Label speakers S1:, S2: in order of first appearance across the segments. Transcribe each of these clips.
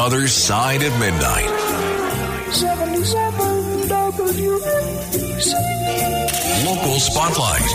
S1: Other Side of Midnight.
S2: 77 WABC.
S1: Local Spotlight.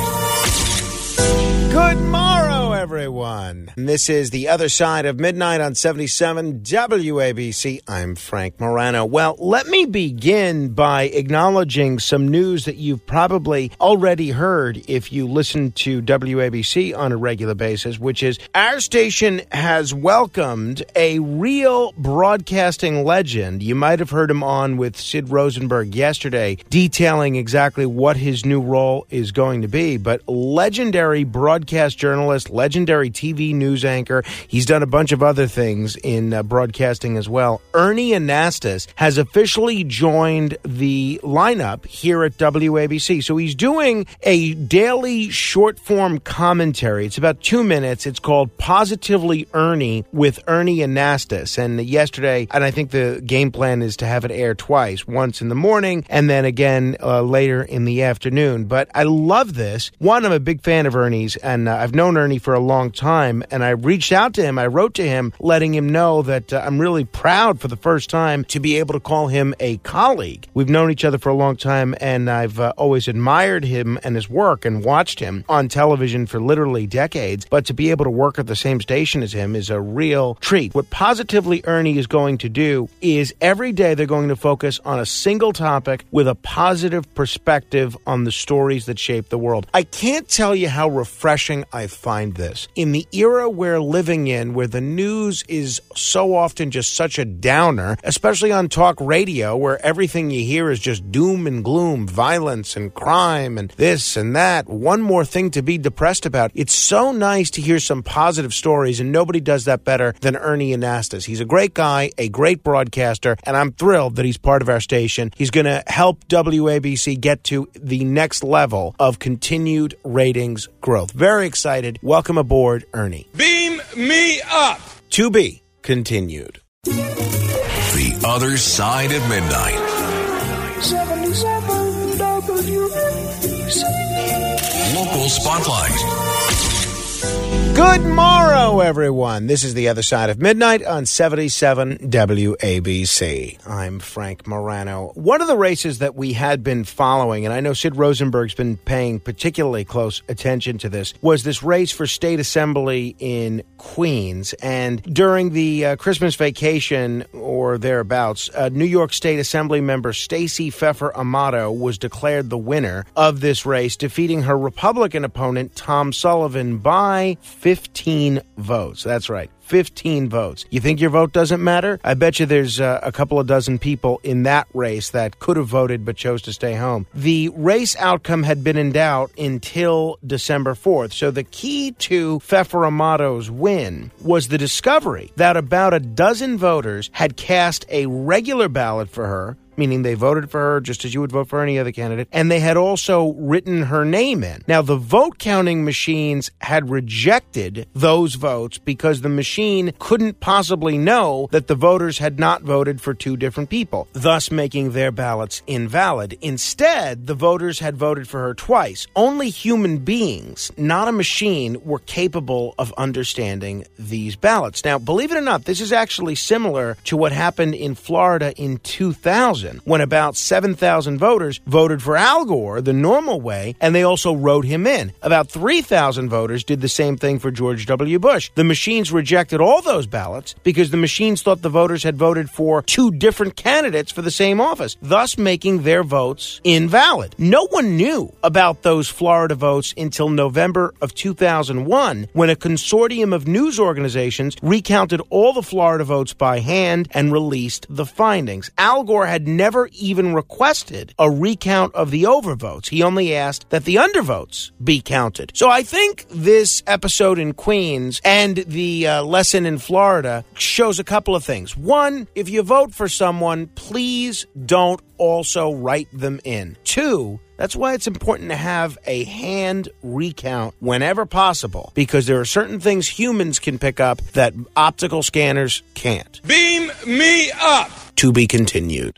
S3: Good morrow, everyone. This is the other side of midnight on 77 WABC. I'm Frank Morano. Well, let me begin by acknowledging some news that you've probably already heard if you listen to WABC on a regular basis, which is our station has welcomed a real broadcasting legend. You might have heard him on with Sid Rosenberg yesterday, detailing exactly what his new role is going to be. But legendary broadcast journalist, legendary TV news anchor. He's done a bunch of other things in uh, broadcasting as well. Ernie Anastos has officially joined the lineup here at WABC. So he's doing a daily short form commentary. It's about two minutes. It's called Positively Ernie with Ernie Anastos. And yesterday, and I think the game plan is to have it air twice, once in the morning and then again uh, later in the afternoon. But I love this. One, I'm a big fan of Ernie's and uh, I've known Ernie for a long time. And I reached out to him. I wrote to him, letting him know that uh, I'm really proud for the first time to be able to call him a colleague. We've known each other for a long time, and I've uh, always admired him and his work and watched him on television for literally decades. But to be able to work at the same station as him is a real treat. What Positively Ernie is going to do is every day they're going to focus on a single topic with a positive perspective on the stories that shape the world. I can't tell you how refreshing I find this. In the era we're living in, where the news is so often just such a downer, especially on talk radio, where everything you hear is just doom and gloom, violence and crime and this and that, one more thing to be depressed about. It's so nice to hear some positive stories, and nobody does that better than Ernie Anastos. He's a great guy, a great broadcaster, and I'm thrilled that he's part of our station. He's going to help WABC get to the next level of continued ratings growth. Very excited. Welcome aboard, Ernie.
S4: Beam me up.
S3: To be continued.
S1: The Other Side of Midnight.
S2: 77 WABC.
S1: Local Spotlight.
S3: Good morrow, everyone. This is the other side of midnight on 77 WABC. I'm Frank Morano. One of the races that we had been following, and I know Sid Rosenberg's been paying particularly close attention to this, was this race for state assembly in Queens. And during the uh, Christmas vacation or thereabouts, uh, New York State Assembly member Stacey Pfeffer Amato was declared the winner of this race, defeating her Republican opponent Tom Sullivan by 15 votes. That's right. 15 votes. You think your vote doesn't matter? I bet you there's uh, a couple of dozen people in that race that could have voted but chose to stay home. The race outcome had been in doubt until December 4th. So the key to Pfeffer Amato's win was the discovery that about a dozen voters had cast a regular ballot for her meaning they voted for her just as you would vote for any other candidate, and they had also written her name in. Now, the vote counting machines had rejected those votes because the machine couldn't possibly know that the voters had not voted for two different people, thus making their ballots invalid. Instead, the voters had voted for her twice. Only human beings, not a machine, were capable of understanding these ballots. Now, believe it or not, this is actually similar to what happened in Florida in 2000 when about 7,000 voters voted for Al Gore the normal way, and they also wrote him in. About 3,000 voters did the same thing for George W. Bush. The machines rejected all those ballots because the machines thought the voters had voted for two different candidates for the same office, thus making their votes invalid. No one knew about those Florida votes until November of 2001 when a consortium of news organizations recounted all the Florida votes by hand and released the findings. Al Gore had never even requested a recount of the overvotes. He only asked that the undervotes be counted. So I think this episode in Queens and the uh, lesson in Florida shows a couple of things. One, if you vote for someone, please don't also write them in. Two, that's why it's important to have a hand recount whenever possible, because there are certain things humans can pick up that optical scanners can't.
S4: Beam me up.
S3: To be continued.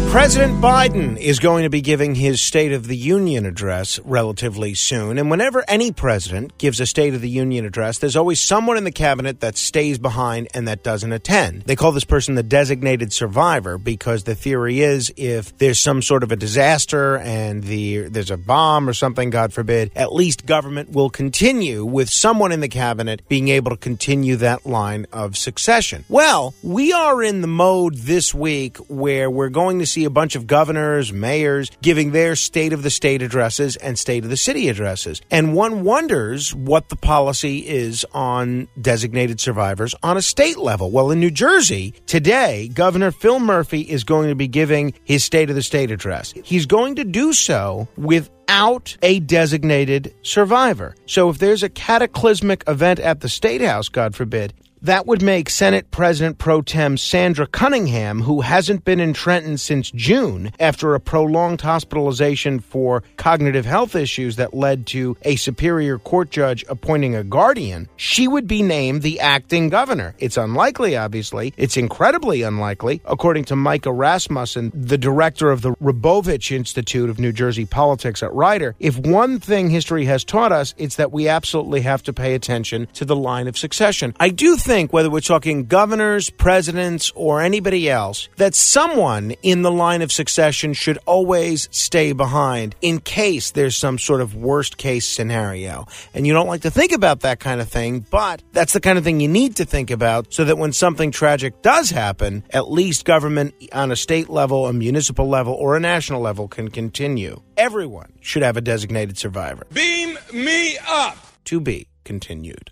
S3: President Biden is going to be giving his State of the Union address relatively soon. And whenever any president gives a State of the Union address, there's always someone in the cabinet that stays behind and that doesn't attend. They call this person the designated survivor because the theory is if there's some sort of a disaster and the there's a bomb or something, God forbid, at least government will continue with someone in the cabinet being able to continue that line of succession. Well, we are in the mode this week where we're going to see a bunch of governors, mayors giving their state of the state addresses and state of the city addresses. And one wonders what the policy is on designated survivors on a state level. Well, in New Jersey, today, Governor Phil Murphy is going to be giving his state of the state address. He's going to do so without a designated survivor. So if there's a cataclysmic event at the State House, God forbid, that would make Senate President pro tem Sandra Cunningham, who hasn't been in Trenton since June after a prolonged hospitalization for cognitive health issues that led to a Superior Court judge appointing a guardian, she would be named the acting governor. It's unlikely, obviously. It's incredibly unlikely, according to Micah Rasmussen, the director of the Rebovich Institute of New Jersey Politics at Rider. If one thing history has taught us, it's that we absolutely have to pay attention to the line of succession. I do think think, whether we're talking governors, presidents, or anybody else, that someone in the line of succession should always stay behind in case there's some sort of worst case scenario. And you don't like to think about that kind of thing, but that's the kind of thing you need to think about so that when something tragic does happen, at least government on a state level, a municipal level, or a national level can continue. Everyone should have a designated survivor.
S4: Beam me up.
S3: To be continued.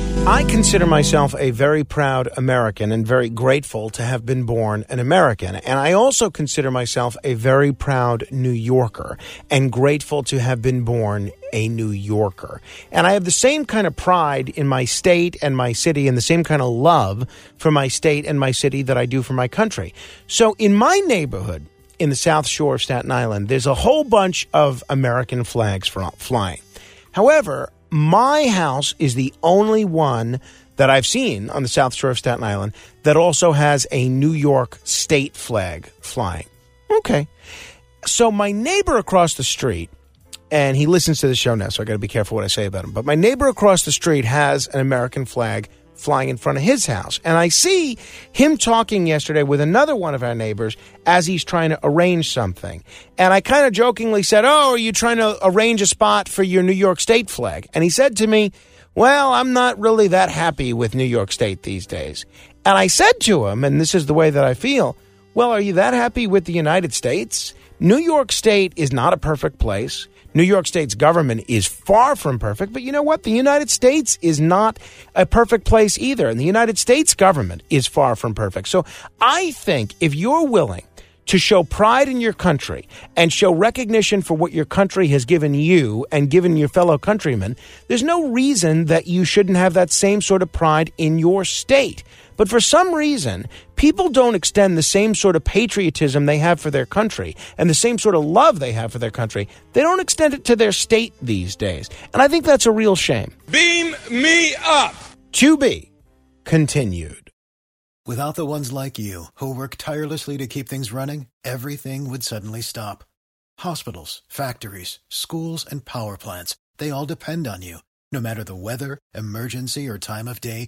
S3: I consider myself a very proud American and very grateful to have been born an American. And I also consider myself a very proud New Yorker and grateful to have been born a New Yorker. And I have the same kind of pride in my state and my city and the same kind of love for my state and my city that I do for my country. So in my neighborhood, in the South Shore of Staten Island, there's a whole bunch of American flags flying. However, my house is the only one that I've seen on the South Shore of Staten Island that also has a New York state flag flying. Okay. So my neighbor across the street, and he listens to the show now, so I got to be careful what I say about him. But my neighbor across the street has an American flag flying in front of his house. And I see him talking yesterday with another one of our neighbors as he's trying to arrange something. And I kind of jokingly said, Oh, are you trying to arrange a spot for your New York State flag? And he said to me, Well, I'm not really that happy with New York State these days. And I said to him, and this is the way that I feel, Well, are you that happy with the United States? New York State is not a perfect place. New York State's government is far from perfect, but you know what? The United States is not a perfect place either. And the United States government is far from perfect. So I think if you're willing to show pride in your country and show recognition for what your country has given you and given your fellow countrymen, there's no reason that you shouldn't have that same sort of pride in your state. But for some reason, people don't extend the same sort of patriotism they have for their country and the same sort of love they have for their country. They don't extend it to their state these days. And I think that's a real shame.
S4: Beam me up.
S3: To be continued.
S5: Without the ones like you, who work tirelessly to keep things running, everything would suddenly stop. Hospitals, factories, schools, and power plants, they all depend on you. No matter the weather, emergency, or time of day,